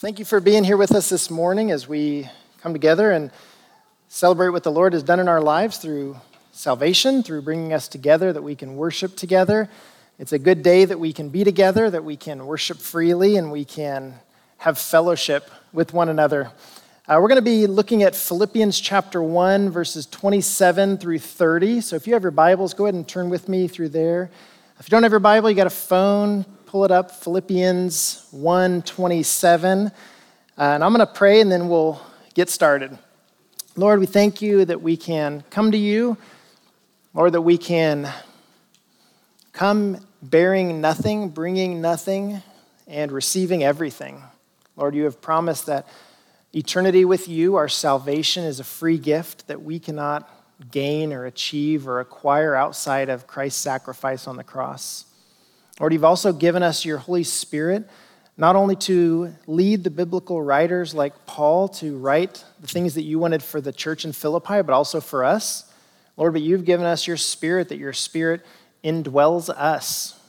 Thank you for being here with us this morning as we come together and celebrate what the Lord has done in our lives through salvation, through bringing us together, that we can worship together. It's a good day that we can be together, that we can worship freely, and we can have fellowship with one another. Uh, we're going to be looking at Philippians chapter 1, verses 27 through 30. So if you have your Bibles, go ahead and turn with me through there. If you don't have your Bible, you got a phone, pull it up, Philippians 1:27. Uh, and I'm going to pray and then we'll get started. Lord, we thank you that we can come to you, Lord, that we can come bearing nothing, bringing nothing, and receiving everything. Lord, you have promised that eternity with you, our salvation, is a free gift that we cannot gain or achieve or acquire outside of Christ's sacrifice on the cross. Lord, you've also given us your Holy Spirit, not only to lead the biblical writers like Paul to write the things that you wanted for the church in Philippi, but also for us. Lord, but you've given us your Spirit, that your Spirit indwells us.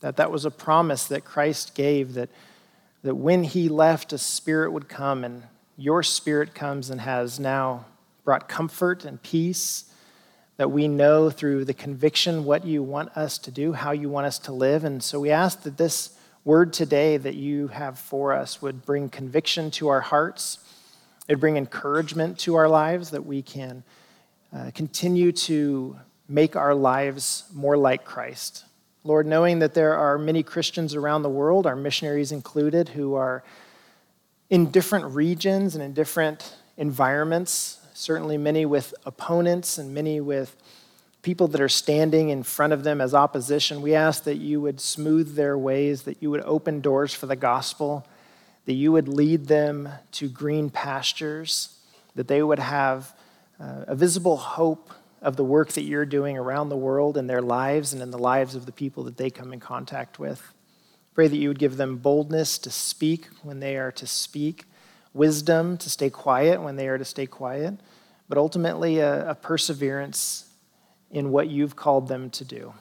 That that was a promise that Christ gave, that, that when he left, a Spirit would come, and your Spirit comes and has now brought comfort and peace that we know through the conviction what you want us to do, how you want us to live. And so we ask that this word today that you have for us would bring conviction to our hearts, it would bring encouragement to our lives, that we can uh, continue to make our lives more like Christ. Lord, knowing that there are many Christians around the world, our missionaries included, who are in different regions and in different environments certainly many with opponents and many with people that are standing in front of them as opposition. We ask that you would smooth their ways, that you would open doors for the gospel, that you would lead them to green pastures, that they would have uh, a visible hope of the work that you're doing around the world in their lives and in the lives of the people that they come in contact with. Pray that you would give them boldness to speak when they are to speak wisdom to stay quiet when they are to stay quiet, but ultimately a, a perseverance in what you've called them to do.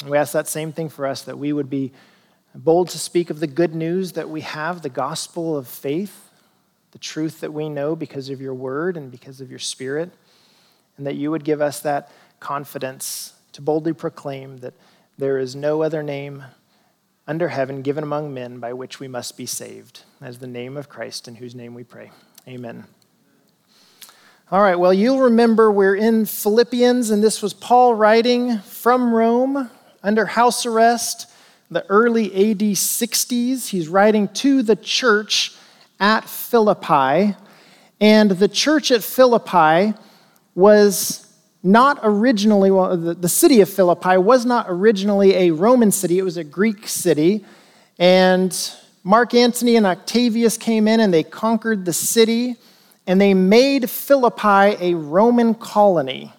And we ask that same thing for us that we would be bold to speak of the good news that we have, the gospel of faith, the truth that we know because of your word and because of your spirit, and that you would give us that confidence to boldly proclaim that there is no other name under heaven given among men by which we must be saved. As the name of Christ, in whose name we pray. Amen. All right, well, you'll remember we're in Philippians, and this was Paul writing from Rome under house arrest, the early AD 60s. He's writing to the church at Philippi. And the church at Philippi was not originally, well, the, the city of Philippi was not originally a Roman city, it was a Greek city. And Mark Antony and Octavius came in and they conquered the city and they made Philippi a Roman colony.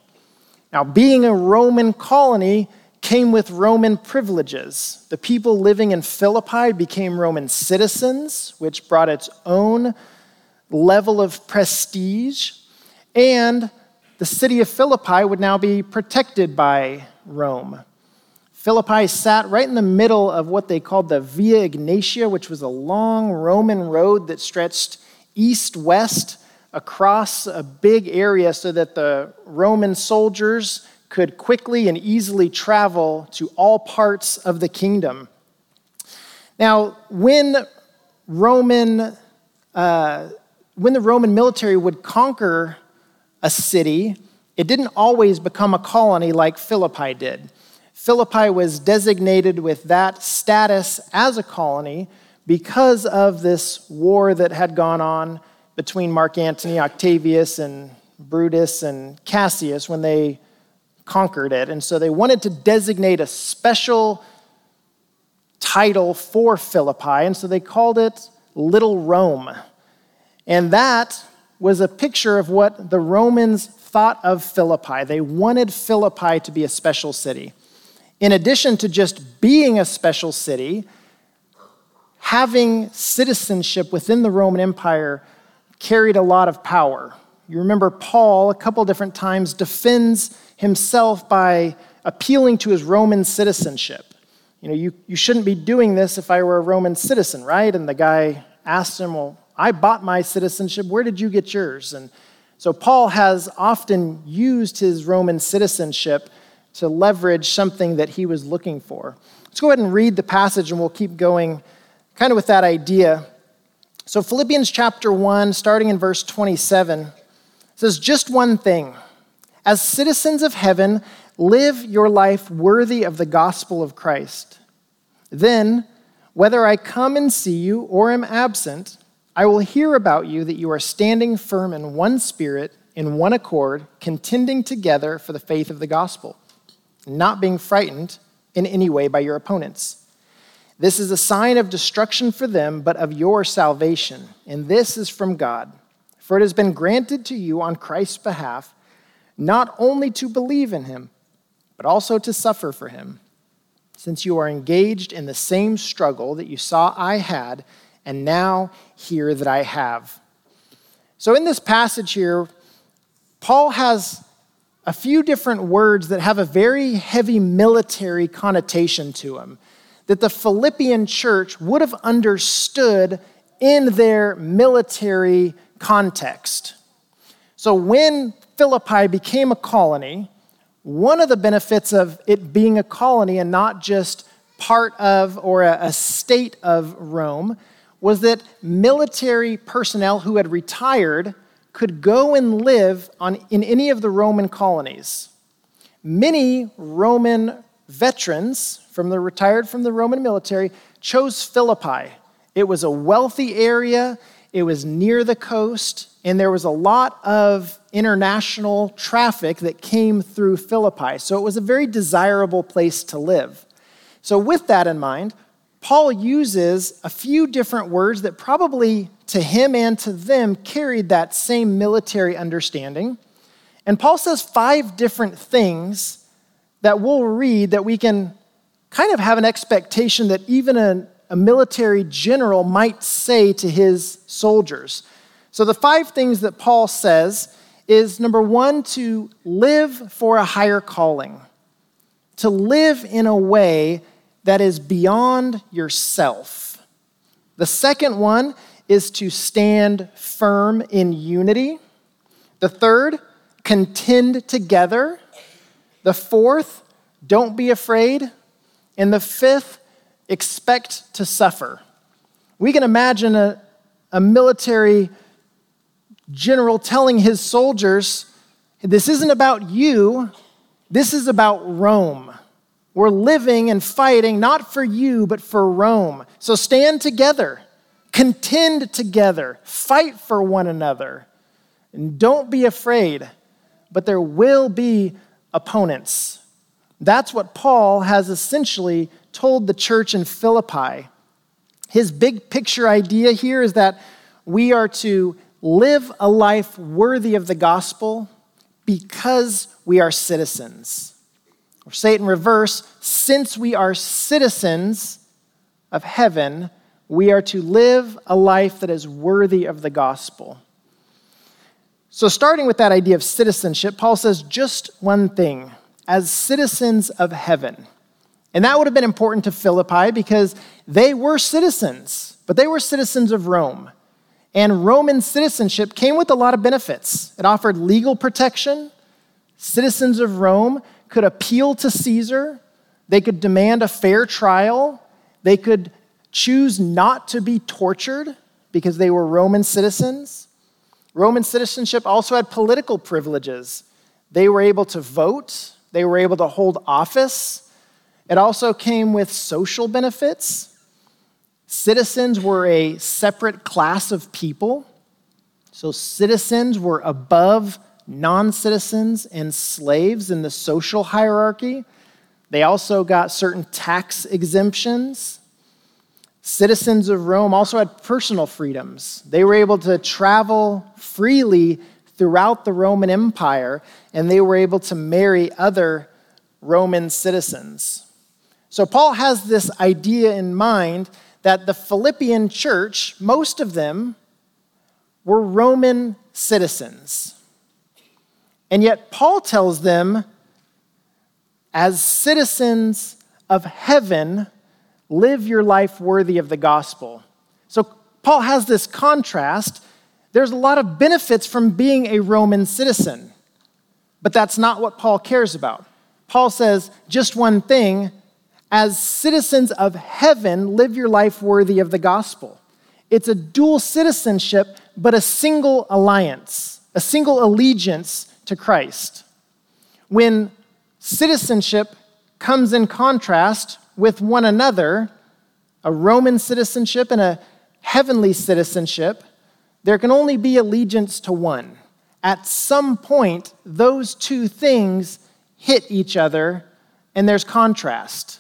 Now, being a Roman colony came with Roman privileges. The people living in Philippi became Roman citizens, which brought its own level of prestige. And the city of Philippi would now be protected by Rome. Philippi sat right in the middle of what they called the Via Egnatia, which was a long Roman road that stretched east west across a big area so that the Roman soldiers could quickly and easily travel to all parts of the kingdom. Now, when Roman, uh, when the Roman military would conquer a city, it didn't always become a colony like Philippi did. Philippi was designated with that status as a colony because of this war that had gone on between Mark Antony, Octavius, and Brutus and Cassius when they conquered it. And so they wanted to designate a special title for Philippi, and so they called it Little Rome. And that was a picture of what the Romans thought of Philippi. They wanted Philippi to be a special city. In addition to just being a special city, having citizenship within the Roman Empire carried a lot of power. You remember Paul, a couple different times, defends himself by appealing to his Roman citizenship. You know, you, you shouldn't be doing this if I were a Roman citizen, right? And the guy asked him, Well, I bought my citizenship. Where did you get yours? And so Paul has often used his Roman citizenship to leverage something that he was looking for. Let's go ahead and read the passage and we'll keep going kind of with that idea. So, Philippians chapter 1, starting in verse 27, says, Just one thing. As citizens of heaven, live your life worthy of the gospel of Christ. Then, whether I come and see you or am absent, I will hear about you that you are standing firm in one spirit, in one accord, contending together for the faith of the gospel, not being frightened in any way by your opponents. This is a sign of destruction for them, but of your salvation, and this is from God. For it has been granted to you on Christ's behalf not only to believe in him, but also to suffer for him, since you are engaged in the same struggle that you saw I had and now here that I have. So, in this passage here, Paul has a few different words that have a very heavy military connotation to them that the Philippian church would have understood in their military context. So, when Philippi became a colony, one of the benefits of it being a colony and not just part of or a, state of Rome was that military personnel who had retired could go and live on, in any of the Roman colonies. Many Roman veterans from the retired from the Roman military chose Philippi. It was a wealthy area, it was near the coast, and there was a lot of international traffic that came through Philippi. So it was a very desirable place to live. So, with that in mind, Paul uses a few different words that probably to him and to them carried that same military understanding. And Paul says five different things that we'll read that we can kind of have an expectation that even a, a military general might say to his soldiers. So, the five things that Paul says is number one, to live for a higher calling, to live in a way that is beyond yourself. The second one is to stand firm in unity. The third, contend together. The fourth, don't be afraid. And the fifth, expect to suffer. We can imagine a, a military general telling his soldiers, This isn't about you, this is about Rome. We're living and fighting not for you, but for Rome. So stand together, contend together, fight for one another, and don't be afraid. But there will be opponents. That's what Paul has essentially told the church in Philippi. His big picture idea here is that we are to live a life worthy of the gospel because we are citizens. Or say it in reverse since we are citizens of heaven, we are to live a life that is worthy of the gospel. So, starting with that idea of citizenship, Paul says just one thing as citizens of heaven. And that would have been important to Philippi because they were citizens, but they were citizens of Rome. And Roman citizenship came with a lot of benefits. It offered legal protection. Citizens of Rome could appeal to Caesar, they could demand a fair trial, they could choose not to be tortured because they were Roman citizens. Roman citizenship also had political privileges. They were able to vote, they were able to hold office. It also came with social benefits. Citizens were a separate class of people. So, citizens were above non citizens and slaves in the social hierarchy. They also got certain tax exemptions. Citizens of Rome also had personal freedoms. They were able to travel freely throughout the Roman Empire, and they were able to marry other Roman citizens. So, Paul has this idea in mind that the Philippian church, most of them, were Roman citizens. And yet, Paul tells them, as citizens of heaven, live your life worthy of the gospel. So, Paul has this contrast. There's a lot of benefits from being a Roman citizen, but that's not what Paul cares about. Paul says just one thing as citizens of heaven, live your life worthy of the gospel. It's a dual citizenship, but a single alliance, a single allegiance to Christ. When citizenship comes in contrast with one another, a Roman citizenship and a heavenly citizenship, there can only be allegiance to one. At some point, those two things hit each other and there's contrast.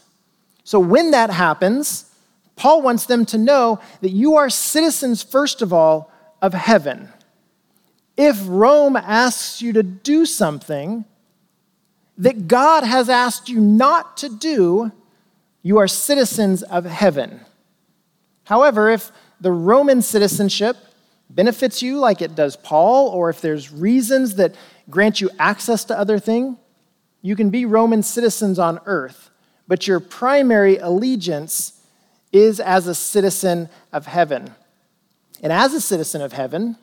So when that happens, Paul wants them to know that you are citizens, first of all, of heaven. If Rome asks you to do something that God has asked you not to do, you are citizens of heaven. However, if the Roman citizenship benefits you like it does Paul, or if there's reasons that grant you access to other things, you can be Roman citizens on earth, but your primary allegiance is as a citizen of heaven. And as a citizen of heaven,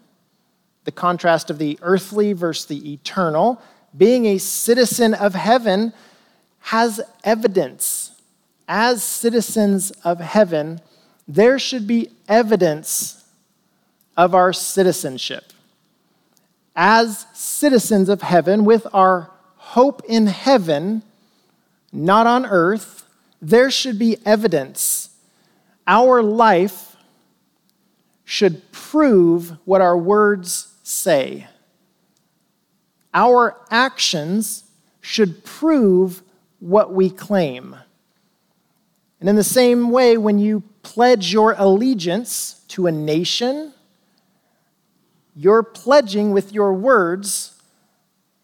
the contrast of the earthly versus the eternal, being a citizen of heaven has evidence. As citizens of heaven, there should be evidence of our citizenship. As citizens of heaven, with our hope in heaven, not on earth, there should be evidence. Our life should prove what our words say. Our actions should prove what we claim. And in the same way, when you pledge your allegiance to a nation, you're pledging with your words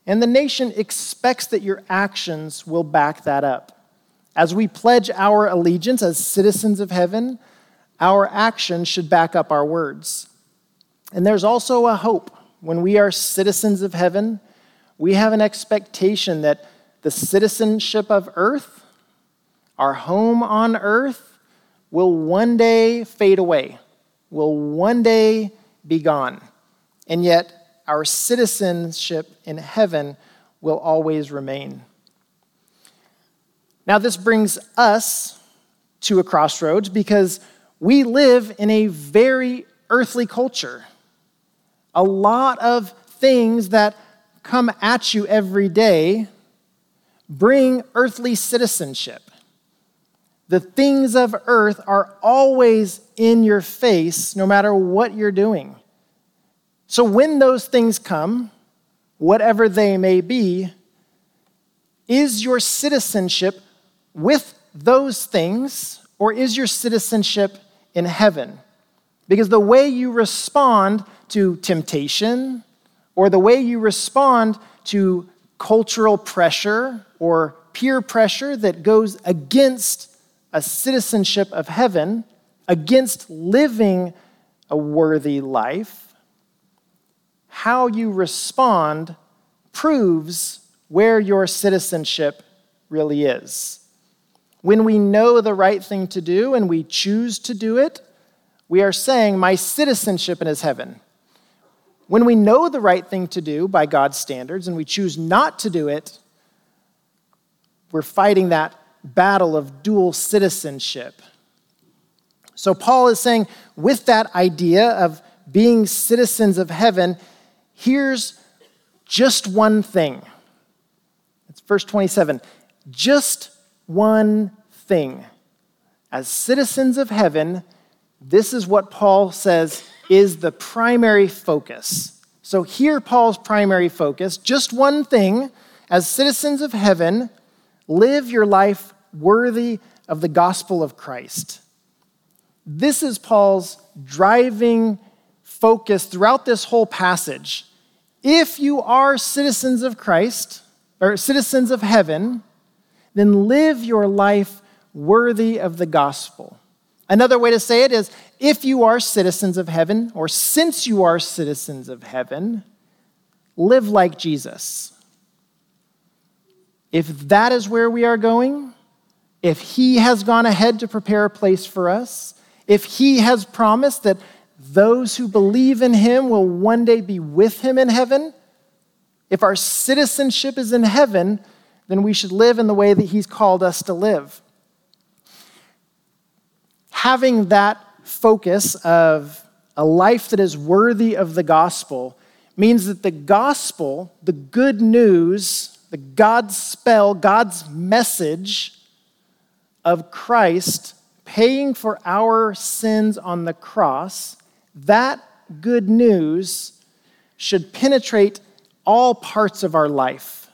and the nation expects that your actions will back that up. As we pledge our allegiance as citizens of heaven, our actions should back up our words. And there's also a hope. When we are citizens of heaven, we have an expectation that the citizenship of earth, our home on earth, will one day fade away, will one day be gone. And yet, our citizenship in heaven will always remain. Now, this brings us to a crossroads because we live in a very earthly culture. A lot of things that come at you every day bring earthly citizenship. The things of earth are always in your face no matter what you're doing. So when those things come, whatever they may be, is your citizenship with those things or is your citizenship in heaven? Because the way you respond to temptation or the way you respond to cultural pressure or peer pressure that goes against a citizenship of heaven, against living a worthy life, how you respond proves where your citizenship really is. When we know the right thing to do and we choose to do it, we are saying, My citizenship is heaven. When we know the right thing to do by God's standards and we choose not to do it, we're fighting that battle of dual citizenship. So, Paul is saying, with that idea of being citizens of heaven, here's just one thing. It's verse 27. Just one thing. As citizens of heaven, this is what Paul says is the primary focus. So, here, Paul's primary focus just one thing. As citizens of heaven, live your life worthy of the gospel of Christ. This is Paul's driving focus throughout this whole passage if you are citizens of Christ, or citizens of heaven, then live your life worthy of the gospel. Another way to say it is if you are citizens of heaven, or since you are citizens of heaven, live like Jesus. If that is where we are going, if He has gone ahead to prepare a place for us, if He has promised that those who believe in him will one day be with him in heaven, if our citizenship is in heaven, then we should live in the way that he's called us to live. Having that focus of a life that is worthy of the gospel means that the gospel, the good news, the God's spell, God's message of Christ paying for our sins on the cross, that good news should penetrate all parts of our life.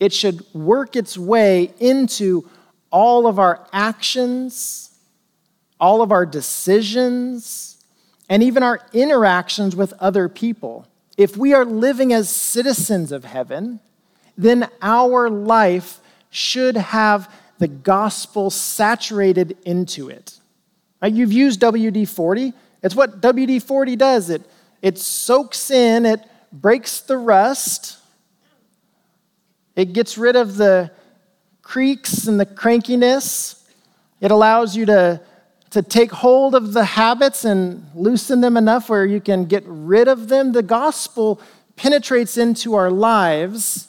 It should work its way into all of our actions, all of our decisions, and even our interactions with other people. If we are living as citizens of heaven, then our life should have the gospel saturated into it. Now, you've used WD 40. It's what WD 40 does it, it soaks in, it breaks the rust, it gets rid of the creaks and the crankiness, it allows you to to take hold of the habits and loosen them enough where you can get rid of them. The gospel penetrates into our lives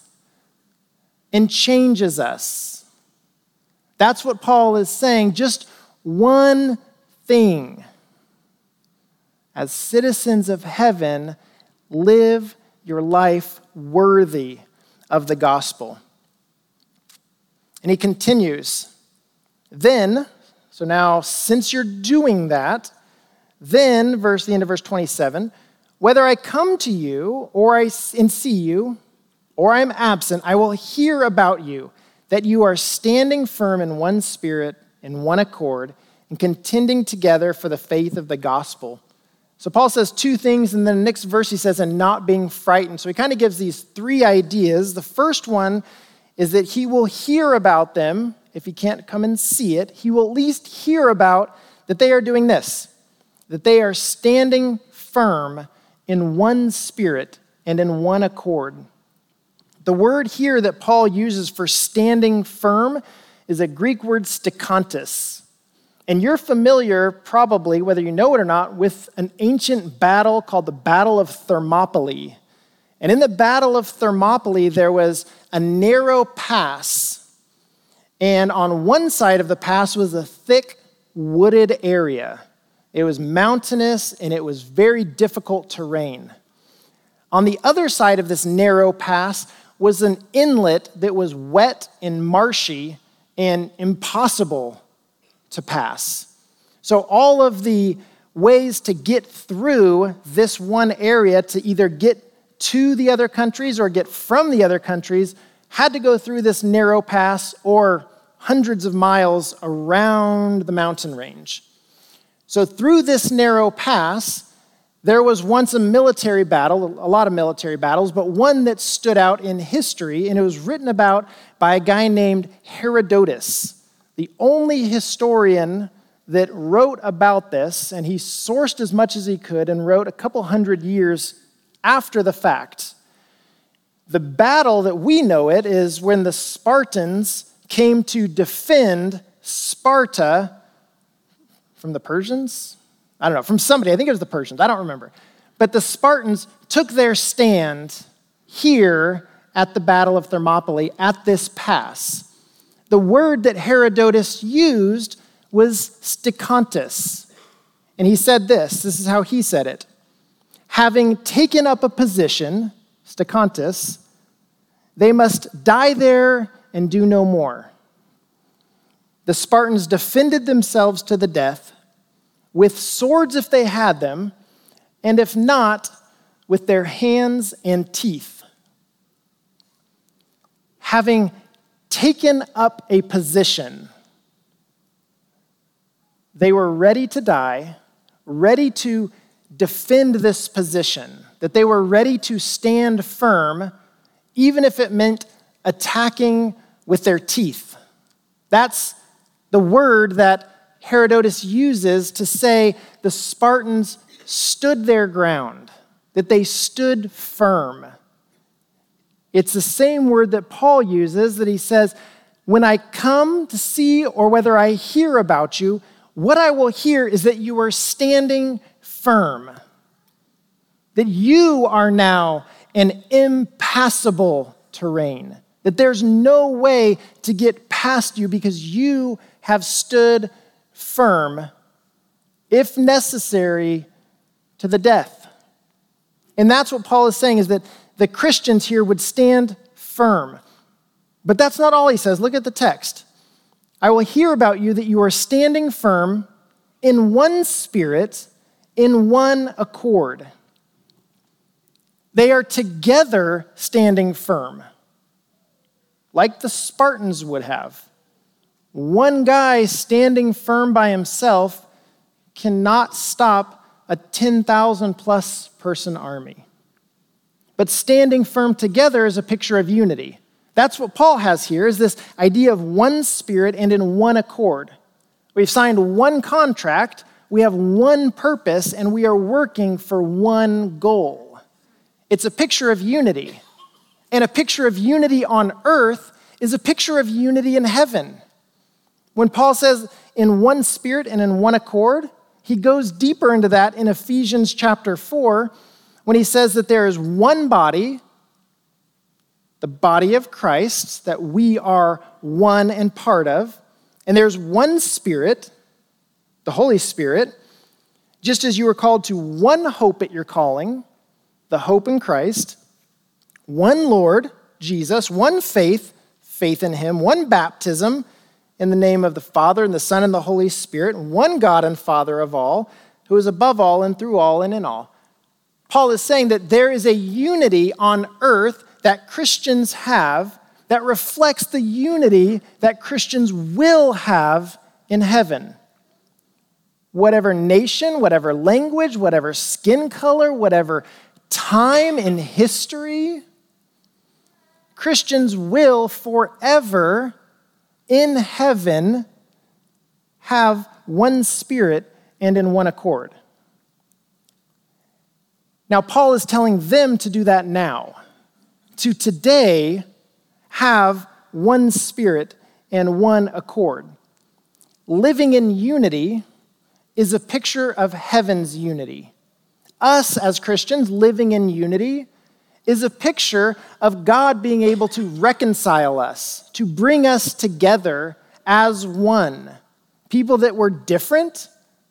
and changes us. That's what Paul is saying. Just one thing. As citizens of heaven, live your life worthy of the gospel. And he continues, then, so now, since you're doing that, then, verse the end of verse 27, whether I come to you or I and see you, or I am absent, I will hear about you, that you are standing firm in one spirit, in one accord, and contending together for the faith of the gospel. So Paul says two things, and then the next verse he says, and not being frightened. So he kind of gives these three ideas. The first one is that he will hear about them if he can't come and see it, he will at least hear about that they are doing this, that they are standing firm in one spirit and in one accord. The word here that Paul uses for standing firm is a Greek word stachantos. And you're familiar, probably, whether you know it or not, with an ancient battle called the Battle of Thermopylae. And in the Battle of Thermopylae, there was a narrow pass and on one side of the pass was a thick wooded area. It was mountainous and it was very difficult terrain. On the other side of this narrow pass was an inlet that was wet and marshy and impossible to pass. So, all of the ways to get through this one area to either get to the other countries or get from the other countries had to go through this narrow pass or hundreds of miles around the mountain range. So, through this narrow pass, there was once a military battle, a lot of military battles, but one that stood out in history, and it was written about by a guy named Herodotus, the only historian that wrote about this, and he sourced as much as he could and wrote a couple hundred years after the fact. The battle that we know it is when the Spartans came to defend Sparta from the Persians. I don't know, from somebody. I think it was the Persians. I don't remember. But the Spartans took their stand here at the Battle of Thermopylae at this pass. The word that Herodotus used was stachantos. And he said this this is how he said it. Having taken up a position, stachantos, they must die there and do no more. The Spartans defended themselves to the death with swords if they had them, and if not, with their hands and teeth. Having taken up a position, they were ready to die, ready to defend this position, that they were ready to stand firm, even if it meant attacking with their teeth. That's the word that Herodotus uses to say the Spartans stood their ground, that they stood firm. It's the same word that Paul uses that he says, When I come to see or whether I hear about you, what I will hear is that you are standing firm, that you are now an impassable terrain, that there's no way to get past you because you have stood firm, if necessary, to the death. And that's what Paul is saying is that the Christians here would stand firm. But that's not all he says. Look at the text. I will hear about you that you are standing firm in one spirit, in one accord. They are together standing firm, like the Spartans would have. One guy standing firm by himself cannot stop a 10,000 plus person army. But standing firm together is a picture of unity. That's what Paul has here is this idea of one spirit and in one accord. We've signed one contract, we have one purpose, and we are working for one goal. It's a picture of unity. And a picture of unity on earth is a picture of unity in heaven. When Paul says in one spirit and in one accord, he goes deeper into that in Ephesians chapter 4 when he says that there is one body, the body of Christ, that we are one and part of, and there's one Spirit, the Holy Spirit, just as you were called to one hope at your calling, the hope in Christ, one Lord, Jesus, one faith, faith in Him, one baptism in the name of the Father and the Son and the Holy Spirit, one God and Father of all, who is above all and through all and in all. Paul is saying that there is a unity on earth that Christians have that reflects the unity that Christians will have in heaven. Whatever nation, whatever language, whatever skin color, whatever time in history, Christians will forever in heaven have one spirit and in one accord. Now, Paul is telling them to do that now, to today have one spirit and one accord. Living in unity is a picture of heaven's unity. Us as Christians living in unity is a picture of God being able to reconcile us, to bring us together as one. People that were different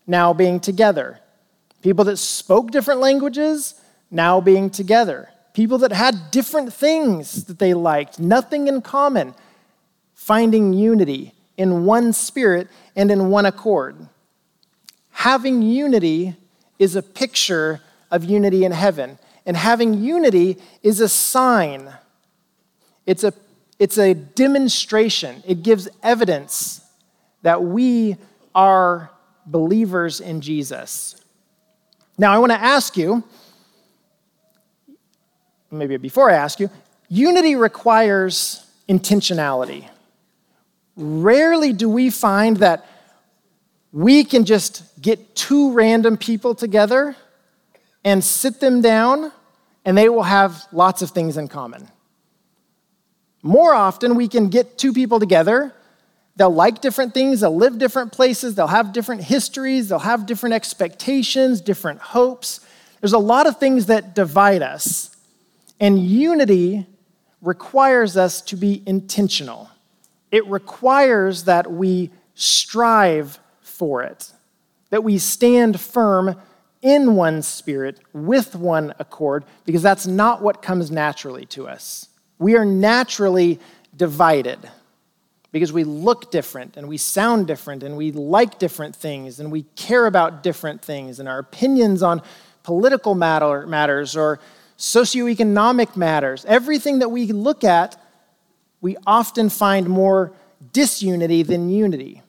now being together. People that spoke different languages now being together. People that had different things that they liked, nothing in common, finding unity in one spirit and in one accord. Having unity is a picture of unity in heaven, and having unity is a sign. It's a, it's a demonstration, it gives evidence that we are believers in Jesus. Now, I want to ask you, maybe before I ask you, unity requires intentionality. Rarely do we find that we can just get two random people together and sit them down and they will have lots of things in common. More often, we can get two people together They'll like different things, they'll live different places, they'll have different histories, they'll have different expectations, different hopes. There's a lot of things that divide us. And unity requires us to be intentional. It requires that we strive for it, that we stand firm in one spirit with one accord, because that's not what comes naturally to us. We are naturally divided because we look different and we sound different and we like different things and we care about different things and our opinions on political matter, matters or socioeconomic matters. Everything that we look at, we often find more disunity than unity.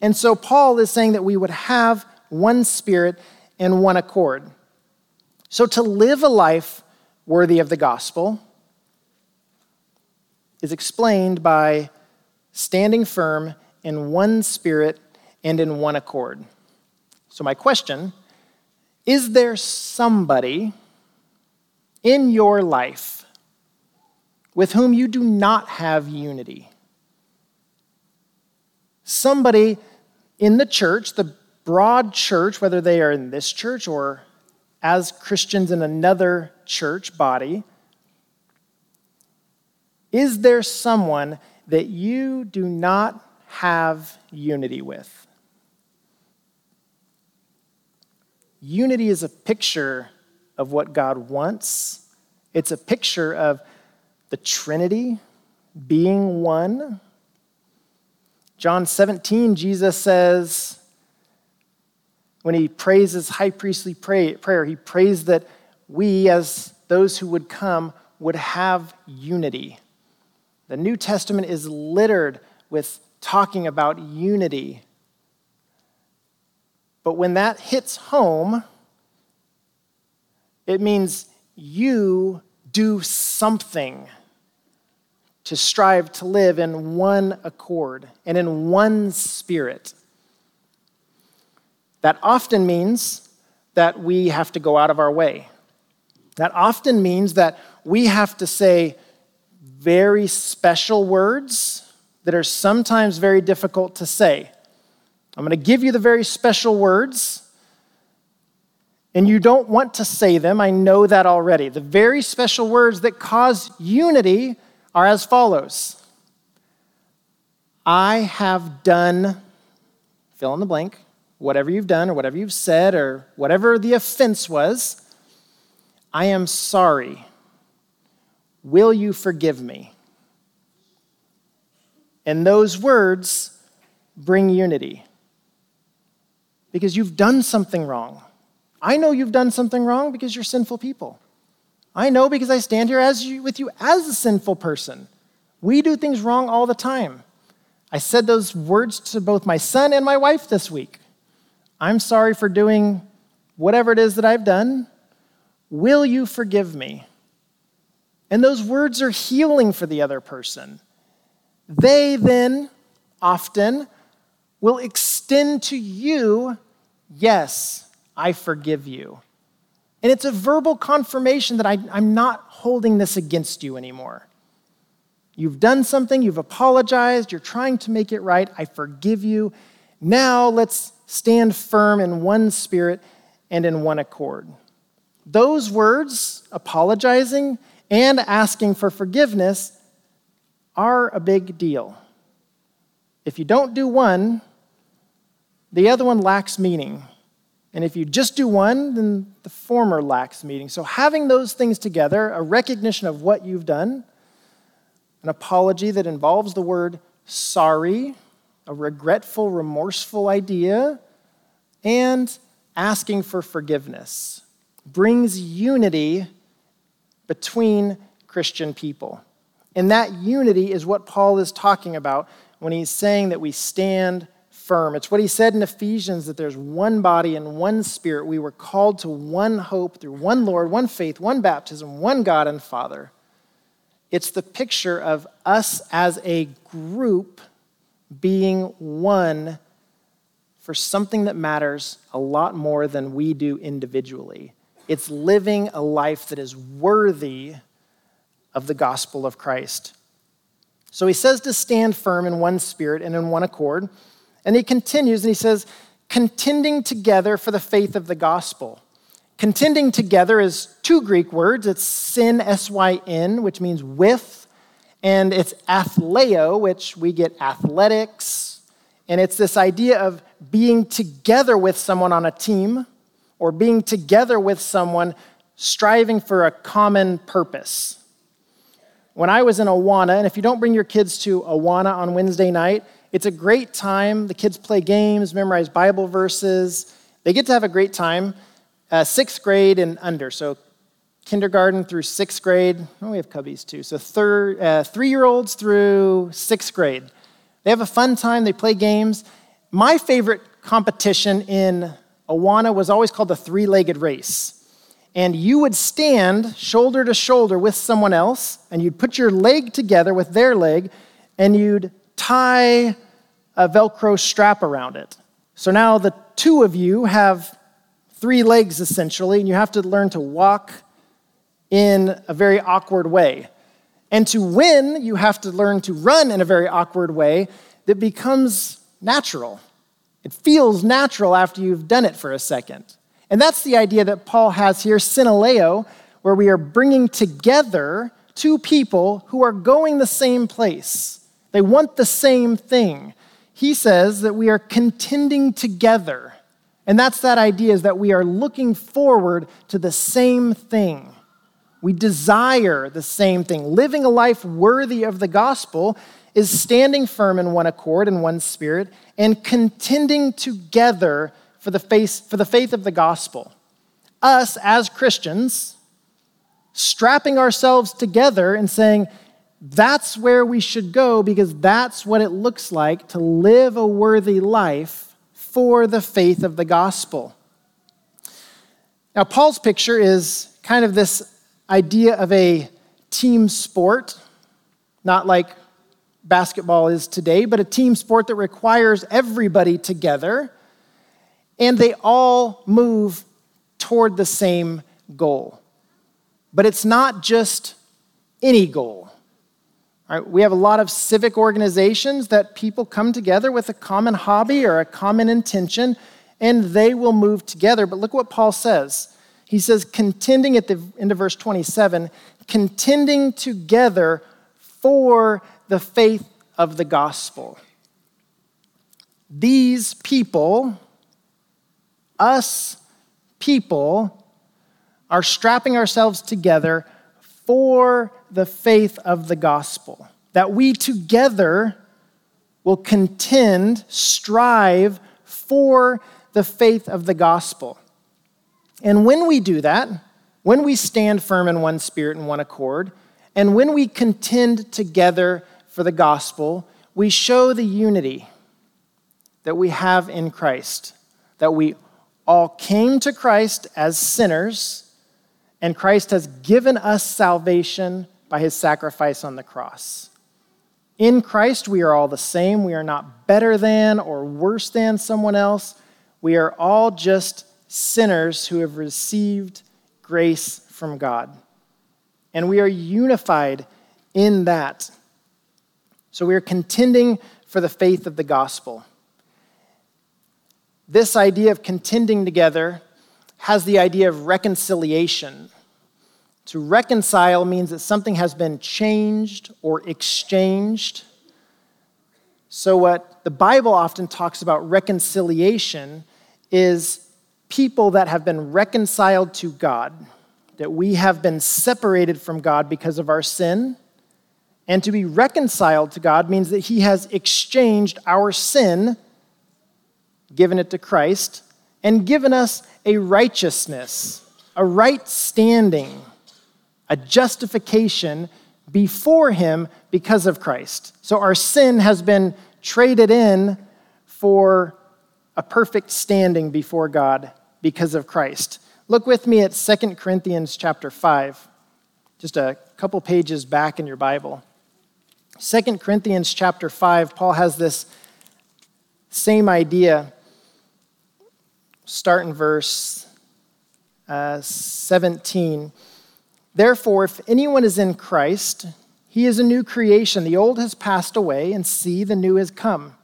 And so Paul is saying that we would have one spirit and one accord. So to live a life worthy of the gospel is explained by standing firm in one spirit and in one accord. So, my question is there somebody in your life with whom you do not have unity? Somebody in the church, the broad church, whether they are in this church or as Christians in another church body, is there someone that you do not have unity with? Unity is a picture of what God wants, it's a picture of the Trinity being one. John 17, Jesus says, when he prays his high priestly prayer, he prays that we, as those who would come, would have unity. The New Testament is littered with talking about unity. But when that hits home, it means you do something to strive to live in one accord and in one spirit. That often means that we have to go out of our way. That often means that we have to say very special words that are sometimes very difficult to say. I'm going to give you the very special words, and you don't want to say them. I know that already. The very special words that cause unity are as follows I have done, fill in the blank, whatever you've done or whatever you've said or whatever the offense was. I am sorry. Will you forgive me? And those words bring unity because you've done something wrong. I know you've done something wrong because you're sinful people. I know because I stand here as you, with you as a sinful person. We do things wrong all the time. I said those words to both my son and my wife this week. I'm sorry for doing whatever it is that I've done. Will you forgive me? And those words are healing for the other person. They then often will extend to you, yes, I forgive you. And it's a verbal confirmation that I, am not holding this against you anymore. You've done something, you've apologized, you're trying to make it right. I forgive you. Now let's stand firm in one spirit and in one accord. Those words, apologizing and asking for forgiveness, are a big deal. If you don't do one, the other one lacks meaning. And if you just do one, then the former lacks meaning. So, having those things together, a recognition of what you've done, an apology that involves the word sorry, a regretful, remorseful idea, and asking for forgiveness brings unity between Christian people. And that unity is what Paul is talking about when he's saying that we stand firm. It's what he said in Ephesians that there's one body and one spirit. We were called to one hope through one Lord, one faith, one baptism, one God and Father. It's the picture of us as a group being one for something that matters a lot more than we do individually. It's living a life that is worthy of the gospel of Christ. So he says to stand firm in one spirit and in one accord. And he continues and he says, contending together for the faith of the gospel. Contending together is two Greek words. It's syn, S Y N, which means with, and it's athleo, which we get athletics. And it's this idea of being together with someone on a team or being together with someone striving for a common purpose. When I was in Awana, and if you don't bring your kids to Awana on Wednesday night, it's a great time. The kids play games, memorize Bible verses. They get to have a great time. Uh, sixth grade and under. So kindergarten through sixth grade. Oh, we have cubbies too. So third, uh, three-year-olds through sixth grade. They have a fun time. They play games. My favorite competition in Awana was always called the three-legged race. And you would stand shoulder to shoulder with someone else, and you'd put your leg together with their leg, and you'd tie a Velcro strap around it. So now the two of you have three legs essentially, and you have to learn to walk in a very awkward way. And to win, you have to learn to run in a very awkward way that becomes natural. It feels natural after you've done it for a second. And that's the idea that Paul has here, synaleo, where we are bringing together two people who are going the same place. They want the same thing. He says that we are contending together. And that's that idea is that we are looking forward to the same thing. We desire the same thing. Living a life worthy of the gospel is standing firm in one accord in one spirit and contending together for the, faith, for the faith of the gospel. Us as Christians, strapping ourselves together and saying, that's where we should go because that's what it looks like to live a worthy life for the faith of the gospel. Now, Paul's picture is kind of this idea of a team sport, not like basketball is today, but a team sport that requires everybody together and they all move toward the same goal. But it's not just any goal. Right, we have a lot of civic organizations that people come together with a common hobby or a common intention, and they will move together. But look what Paul says he says, contending at the end of verse 27, contending together for the faith of the gospel. These people, us people, are strapping ourselves together for the faith of the gospel. That we together will contend, strive for the faith of the gospel. And when we do that, when we stand firm in one spirit and one accord, and when we contend together for the gospel, we show the unity that we have in Christ, that we all came to Christ as sinners, and Christ has given us salvation by his sacrifice on the cross. In Christ, we are all the same. We are not better than or worse than someone else. We are all just sinners who have received grace from God. And we are unified in that. So we are contending for the faith of the gospel. This idea of contending together has the idea of reconciliation. To reconcile means that something has been changed or exchanged. So, what the Bible often talks about reconciliation is people that have been reconciled to God, that we have been separated from God because of our sin. And to be reconciled to God means that He has exchanged our sin, given it to Christ, and given us a righteousness, a right standing, a justification before Him because of Christ. So our sin has been traded in for a perfect standing before God because of Christ. Look with me at 2 Corinthians chapter 5, just a couple pages back in your Bible. 2 Corinthians chapter 5, Paul has this same idea. Start in verse uh, 17. Therefore, if anyone is in Christ, he is a new creation. The old has passed away, and see, the new has come.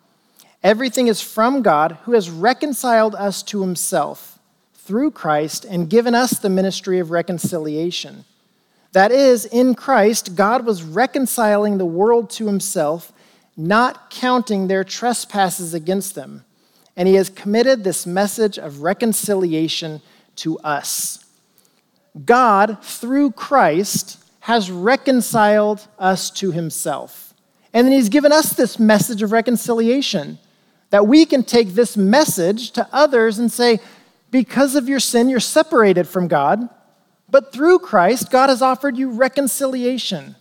Everything is from God, who has reconciled us to himself through Christ and given us the ministry of reconciliation. That is, in Christ, God was reconciling the world to himself, not counting their trespasses against them. And he has committed this message of reconciliation to us. God, through Christ, has reconciled us to himself. And then he's given us this message of reconciliation that we can take this message to others and say, because of your sin, you're separated from God. But through Christ, God has offered you reconciliation,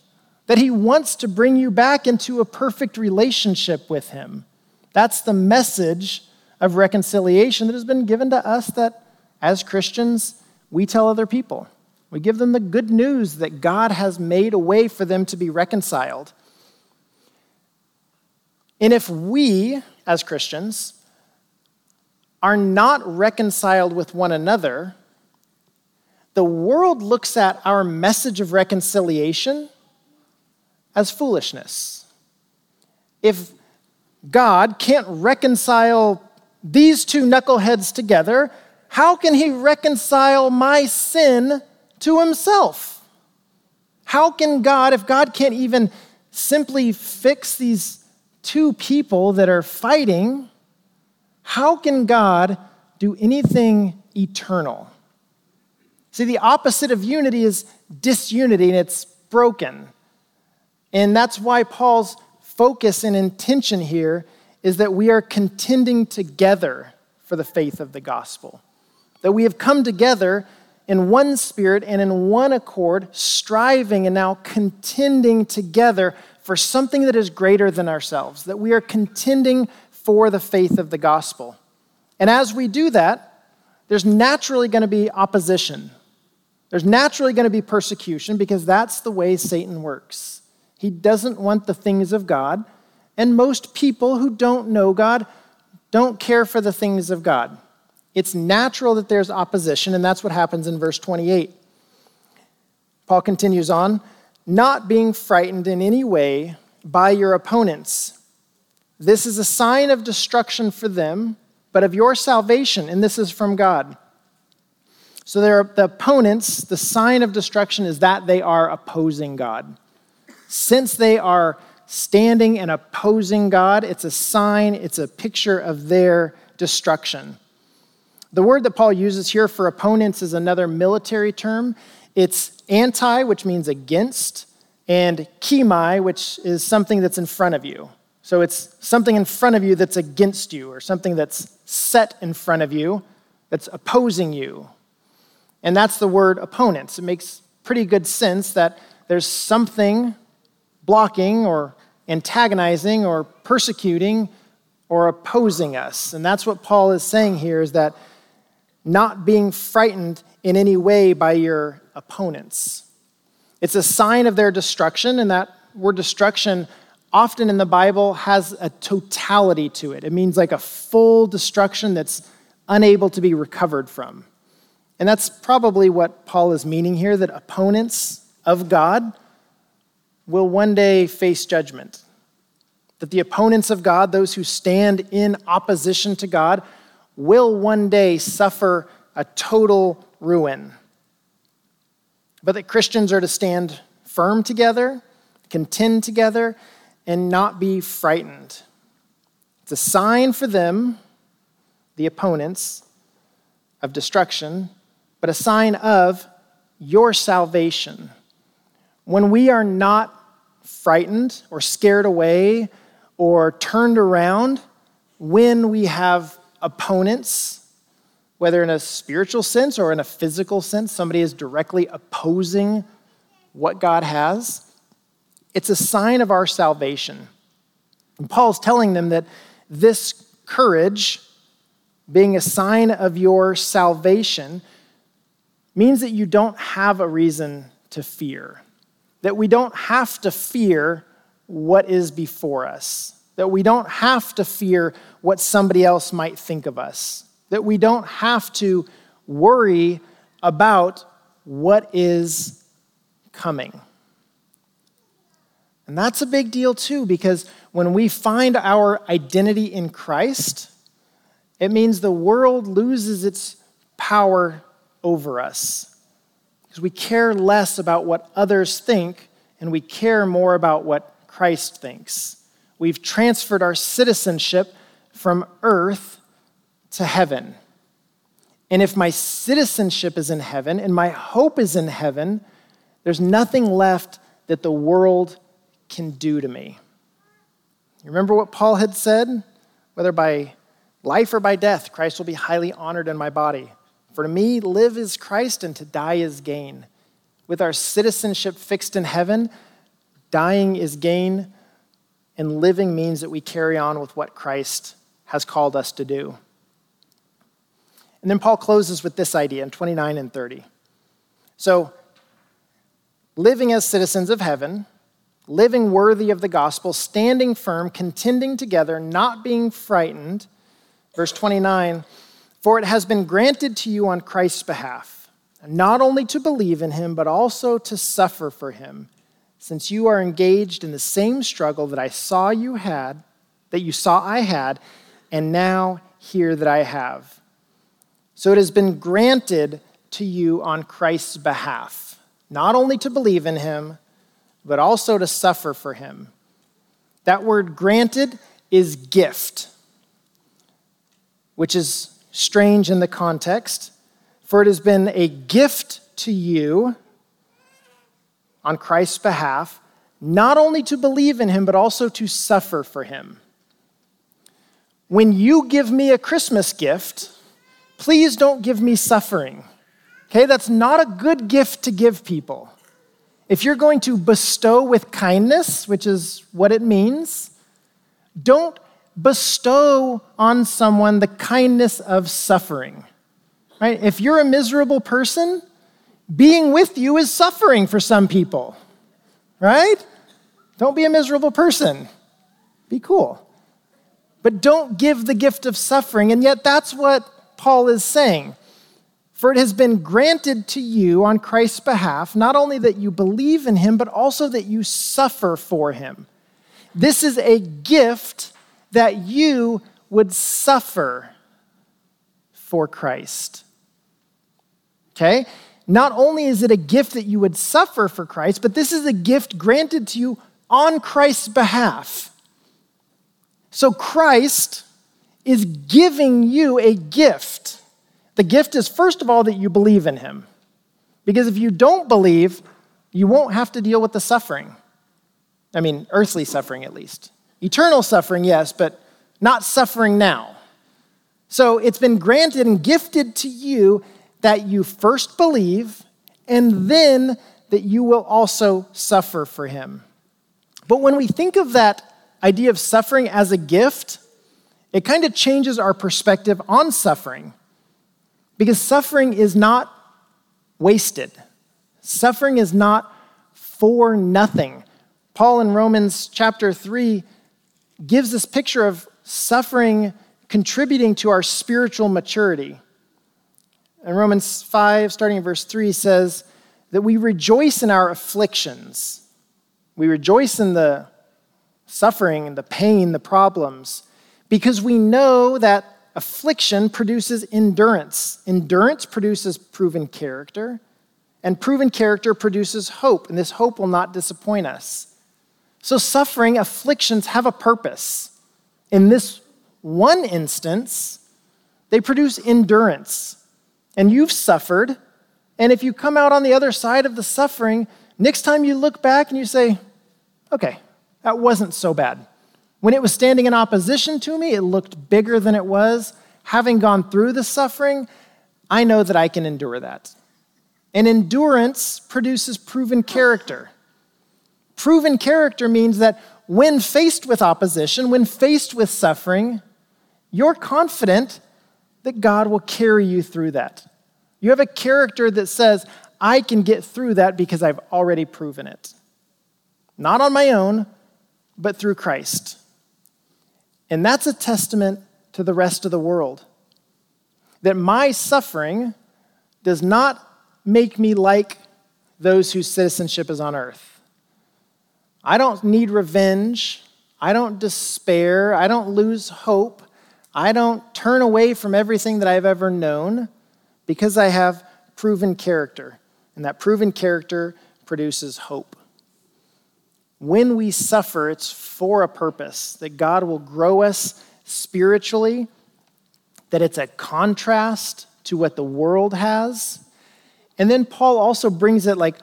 that He wants to bring you back into a perfect relationship with Him. That's the message of reconciliation that has been given to us that, as Christians, we tell other people. We give them the good news that God has made a way for them to be reconciled. And if we, as Christians, are not reconciled with one another, the world looks at our message of reconciliation as foolishness. If God can't reconcile these two knuckleheads together, how can he reconcile my sin to himself? How can God, if God can't even simply fix these two people that are fighting, how can God do anything eternal? See, the opposite of unity is disunity, and it's broken. And that's why Paul's focus and intention here is that we are contending together for the faith of the gospel. That we have come together in one spirit and in one accord, striving and now contending together for something that is greater than ourselves. That we are contending for the faith of the gospel. And as we do that, there's naturally going to be opposition. There's naturally going to be persecution because that's the way Satan works. He doesn't want the things of God, and most people who don't know God don't care for the things of God. It's natural that there's opposition, and that's what happens in verse 28. Paul continues on, not being frightened in any way by your opponents. This is a sign of destruction for them, but of your salvation, and this is from God. So the opponents, the sign of destruction is that they are opposing God. Since they are standing and opposing God, it's a sign, it's a picture of their destruction. The word that Paul uses here for opponents is another military term. It's anti, which means against, and keimai, which is something that's in front of you. So it's something in front of you that's against you, or something that's set in front of you that's opposing you. And that's the word opponents. It makes pretty good sense that there's something blocking or antagonizing or persecuting or opposing us. And that's what Paul is saying here is that not being frightened in any way by your opponents. It's a sign of their destruction, and that word destruction often in the Bible has a totality to it. It means like a full destruction that's unable to be recovered from. And that's probably what Paul is meaning here that opponents of God will one day face judgment. That the opponents of God, those who stand in opposition to God, will one day suffer a total ruin. But that Christians are to stand firm together, contend together, and not be frightened. It's a sign for them, the opponents, of destruction but a sign of your salvation. When we are not frightened or scared away or turned around, when we have opponents, whether in a spiritual sense or in a physical sense, somebody is directly opposing what God has, it's a sign of our salvation. And Paul's telling them that this courage, being a sign of your salvation, means that you don't have a reason to fear, that we don't have to fear what is before us, that we don't have to fear what somebody else might think of us, that we don't have to worry about what is coming. And that's a big deal too, because when we find our identity in Christ, it means the world loses its power over us. Because we care less about what others think and we care more about what Christ thinks. We've transferred our citizenship from earth to heaven. And if my citizenship is in heaven and my hope is in heaven, there's nothing left that the world can do to me. You remember what Paul had said? Whether by life or by death, Christ will be highly honored in my body. For me, live is Christ and to die is gain. With our citizenship fixed in heaven, dying is gain, and living means that we carry on with what Christ has called us to do. And then Paul closes with this idea in 29 and 30. So, living as citizens of heaven, living worthy of the gospel, standing firm, contending together, not being frightened. Verse 29 for it has been granted to you on Christ's behalf, not only to believe in him, but also to suffer for him, since you are engaged in the same struggle that I saw you had, that you saw I had, and now hear that I have. So it has been granted to you on Christ's behalf, not only to believe in him, but also to suffer for him. That word granted is gift, which is strange in the context, for it has been a gift to you on Christ's behalf, not only to believe in him, but also to suffer for him. When you give me a Christmas gift, please don't give me suffering. Okay, that's not a good gift to give people. If you're going to bestow with kindness, which is what it means, don't bestow on someone the kindness of suffering. Right? If you're a miserable person, being with you is suffering for some people. Right? Don't be a miserable person. Be cool. But don't give the gift of suffering. And yet, that's what Paul is saying. For it has been granted to you on Christ's behalf, not only that you believe in him, but also that you suffer for him. This is a gift that you would suffer for Christ. Okay? Not only is it a gift that you would suffer for Christ, but this is a gift granted to you on Christ's behalf. So Christ is giving you a gift. The gift is, first of all, that you believe in him. Because if you don't believe, you won't have to deal with the suffering. I mean, earthly suffering at least. Eternal suffering, yes, but not suffering now. So it's been granted and gifted to you that you first believe and then that you will also suffer for him. But when we think of that idea of suffering as a gift, it kind of changes our perspective on suffering. Because suffering is not wasted, suffering is not for nothing. Paul in Romans chapter 3 gives this picture of suffering contributing to our spiritual maturity. And Romans 5, starting in verse 3, says that we rejoice in our afflictions. We rejoice in the suffering and the pain, the problems, because we know that affliction produces endurance. Endurance produces proven character, and proven character produces hope, and this hope will not disappoint us. So, suffering, afflictions have a purpose. In this one instance, they produce endurance. And you've suffered, and if you come out on the other side of the suffering, next time you look back and you say, okay, that wasn't so bad. When it was standing in opposition to me, it looked bigger than it was. Having gone through the suffering, I know that I can endure that. And endurance produces proven character. Proven character means that when faced with opposition, when faced with suffering, you're confident that God will carry you through that. You have a character that says, I can get through that because I've already proven it. Not on my own, but through Christ. And that's a testament to the rest of the world. That my suffering does not make me like those whose citizenship is on earth. I don't need revenge. I don't despair. I don't lose hope. I don't turn away from everything that I've ever known because I have proven character. And that proven character produces hope when we suffer, it's for a purpose, that God will grow us spiritually, that it's a contrast to what the world has. And then Paul also brings it like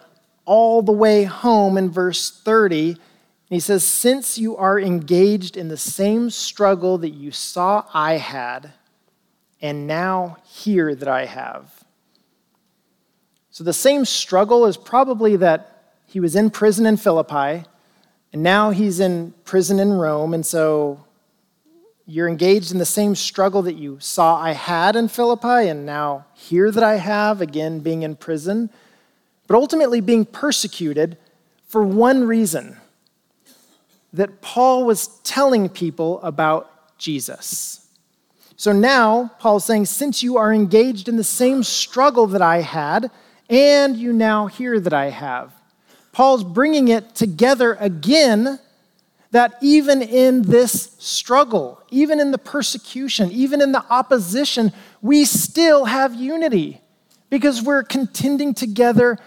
all the way home in verse 30. He says, Since you are engaged in the same struggle that you saw I had, and now hear that I have. So the same struggle is probably that he was in prison in Philippi and now he's in prison in Rome, and so you're engaged in the same struggle that you saw I had in Philippi, and now hear that I have, again, being in prison, but ultimately being persecuted for one reason that Paul was telling people about Jesus. So now, Paul's saying, since you are engaged in the same struggle that I had, and you now hear that I have, Paul's bringing it together again that even in this struggle, even in the persecution, even in the opposition, we still have unity because we're contending together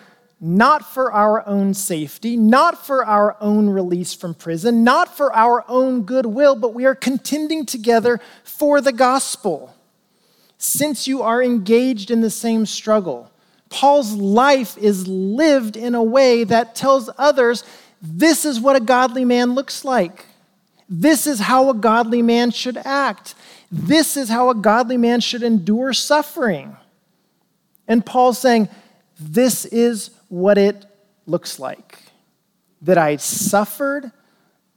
not for our own safety, not for our own release from prison, not for our own goodwill, but we are contending together for the gospel. Since you are engaged in the same struggle, Paul's life is lived in a way that tells others this is what a godly man looks like. This is how a godly man should act. This is how a godly man should endure suffering. And Paul's saying, This is what it looks like that I suffered,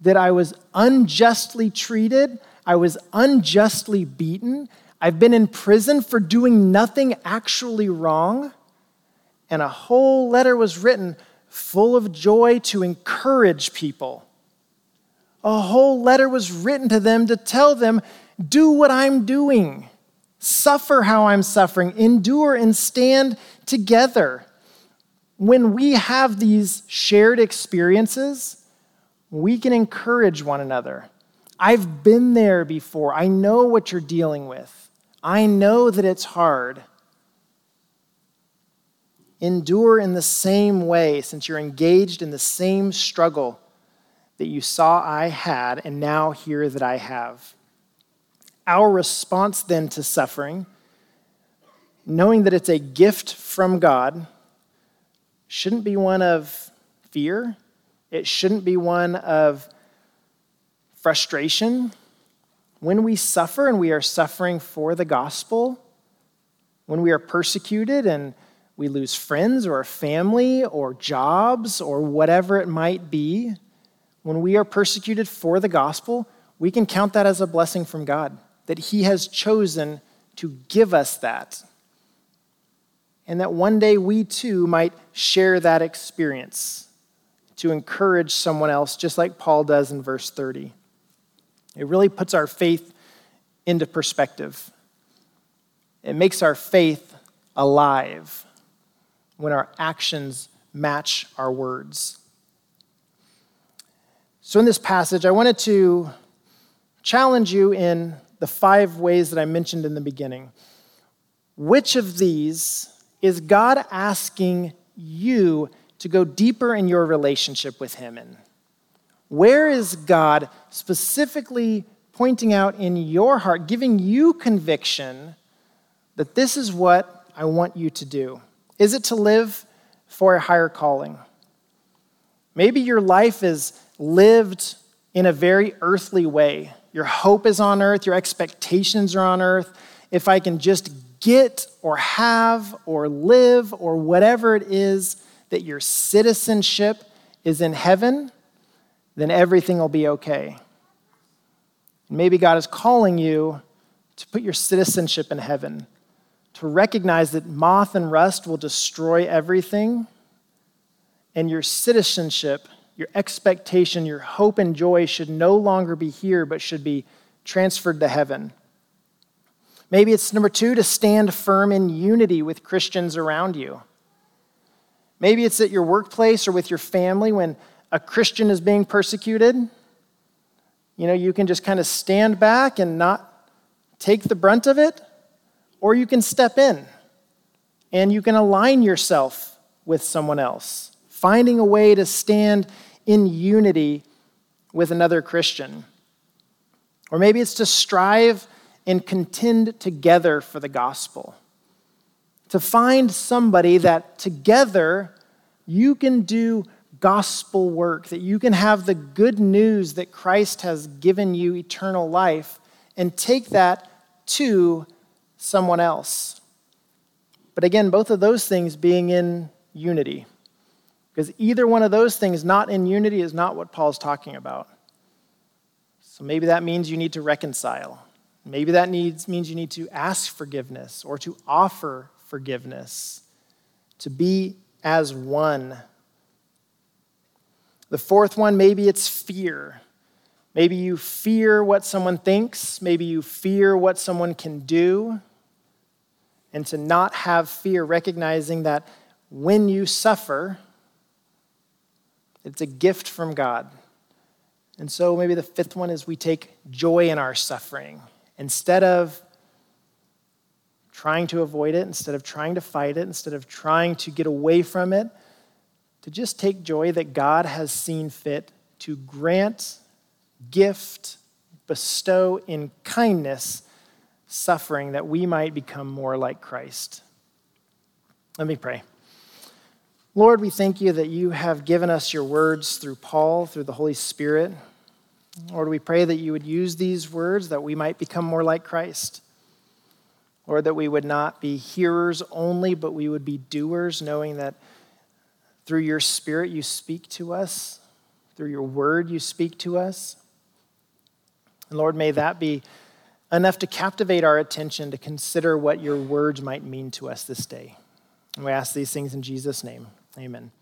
that I was unjustly treated, I was unjustly beaten, I've been in prison for doing nothing actually wrong, and a whole letter was written full of joy to encourage people. A whole letter was written to them to tell them, do what I'm doing, suffer how I'm suffering, endure and stand together. When we have these shared experiences, we can encourage one another. I've been there before. I know what you're dealing with. I know that it's hard endure in the same way since you're engaged in the same struggle that you saw I had and now hear that I have. Our response then to suffering, knowing that it's a gift from God, shouldn't be one of fear. It shouldn't be one of frustration. When we suffer and we are suffering for the gospel, when we are persecuted and we lose friends or family or jobs or whatever it might be, when we are persecuted for the gospel, we can count that as a blessing from God, that He has chosen to give us that. And that one day we too might share that experience to encourage someone else, just like Paul does in verse 30. It really puts our faith into perspective, it makes our faith alive when our actions match our words. So, in this passage, I wanted to challenge you in the five ways that I mentioned in the beginning. Which of these is God asking you to go deeper in your relationship with Him in? Where is God specifically pointing out in your heart, giving you conviction that this is what I want you to do? Is it to live for a higher calling? Maybe your life is lived in a very earthly way. Your hope is on earth, your expectations are on earth. If I can just get or have or live or whatever it is that your citizenship is in heaven, then everything will be okay. Maybe God is calling you to put your citizenship in heaven to recognize that moth and rust will destroy everything, and your citizenship, your expectation, your hope and joy should no longer be here, but should be transferred to heaven. Maybe it's number two, to stand firm in unity with Christians around you. Maybe it's at your workplace or with your family when a Christian is being persecuted. You know, you can just kind of stand back and not take the brunt of it or you can step in and you can align yourself with someone else, finding a way to stand in unity with another Christian. Or maybe it's to strive and contend together for the gospel. To find somebody that together you can do gospel work, that you can have the good news that Christ has given you eternal life, and take that to someone else. But again, both of those things being in unity. Because either one of those things not in unity is not what Paul's talking about. So maybe that means you need to reconcile. Maybe that needs, means you need to ask forgiveness or to offer forgiveness, to be as one. The fourth one, maybe it's fear. Maybe you fear what someone thinks. Maybe you fear what someone can do. And to not have fear, recognizing that when you suffer, it's a gift from God. And so maybe the fifth one is we take joy in our suffering. Instead of trying to avoid it, instead of trying to fight it, instead of trying to get away from it, to just take joy that God has seen fit to grant, gift, bestow in kindness suffering that we might become more like Christ. Let me pray. Lord, we thank you that you have given us your words through Paul, through the Holy Spirit. Lord, we pray that you would use these words that we might become more like Christ. Lord, that we would not be hearers only, but we would be doers, knowing that through your Spirit you speak to us, through your word you speak to us. And Lord, may that be enough to captivate our attention to consider what your words might mean to us this day. And we ask these things in Jesus' name. Amen.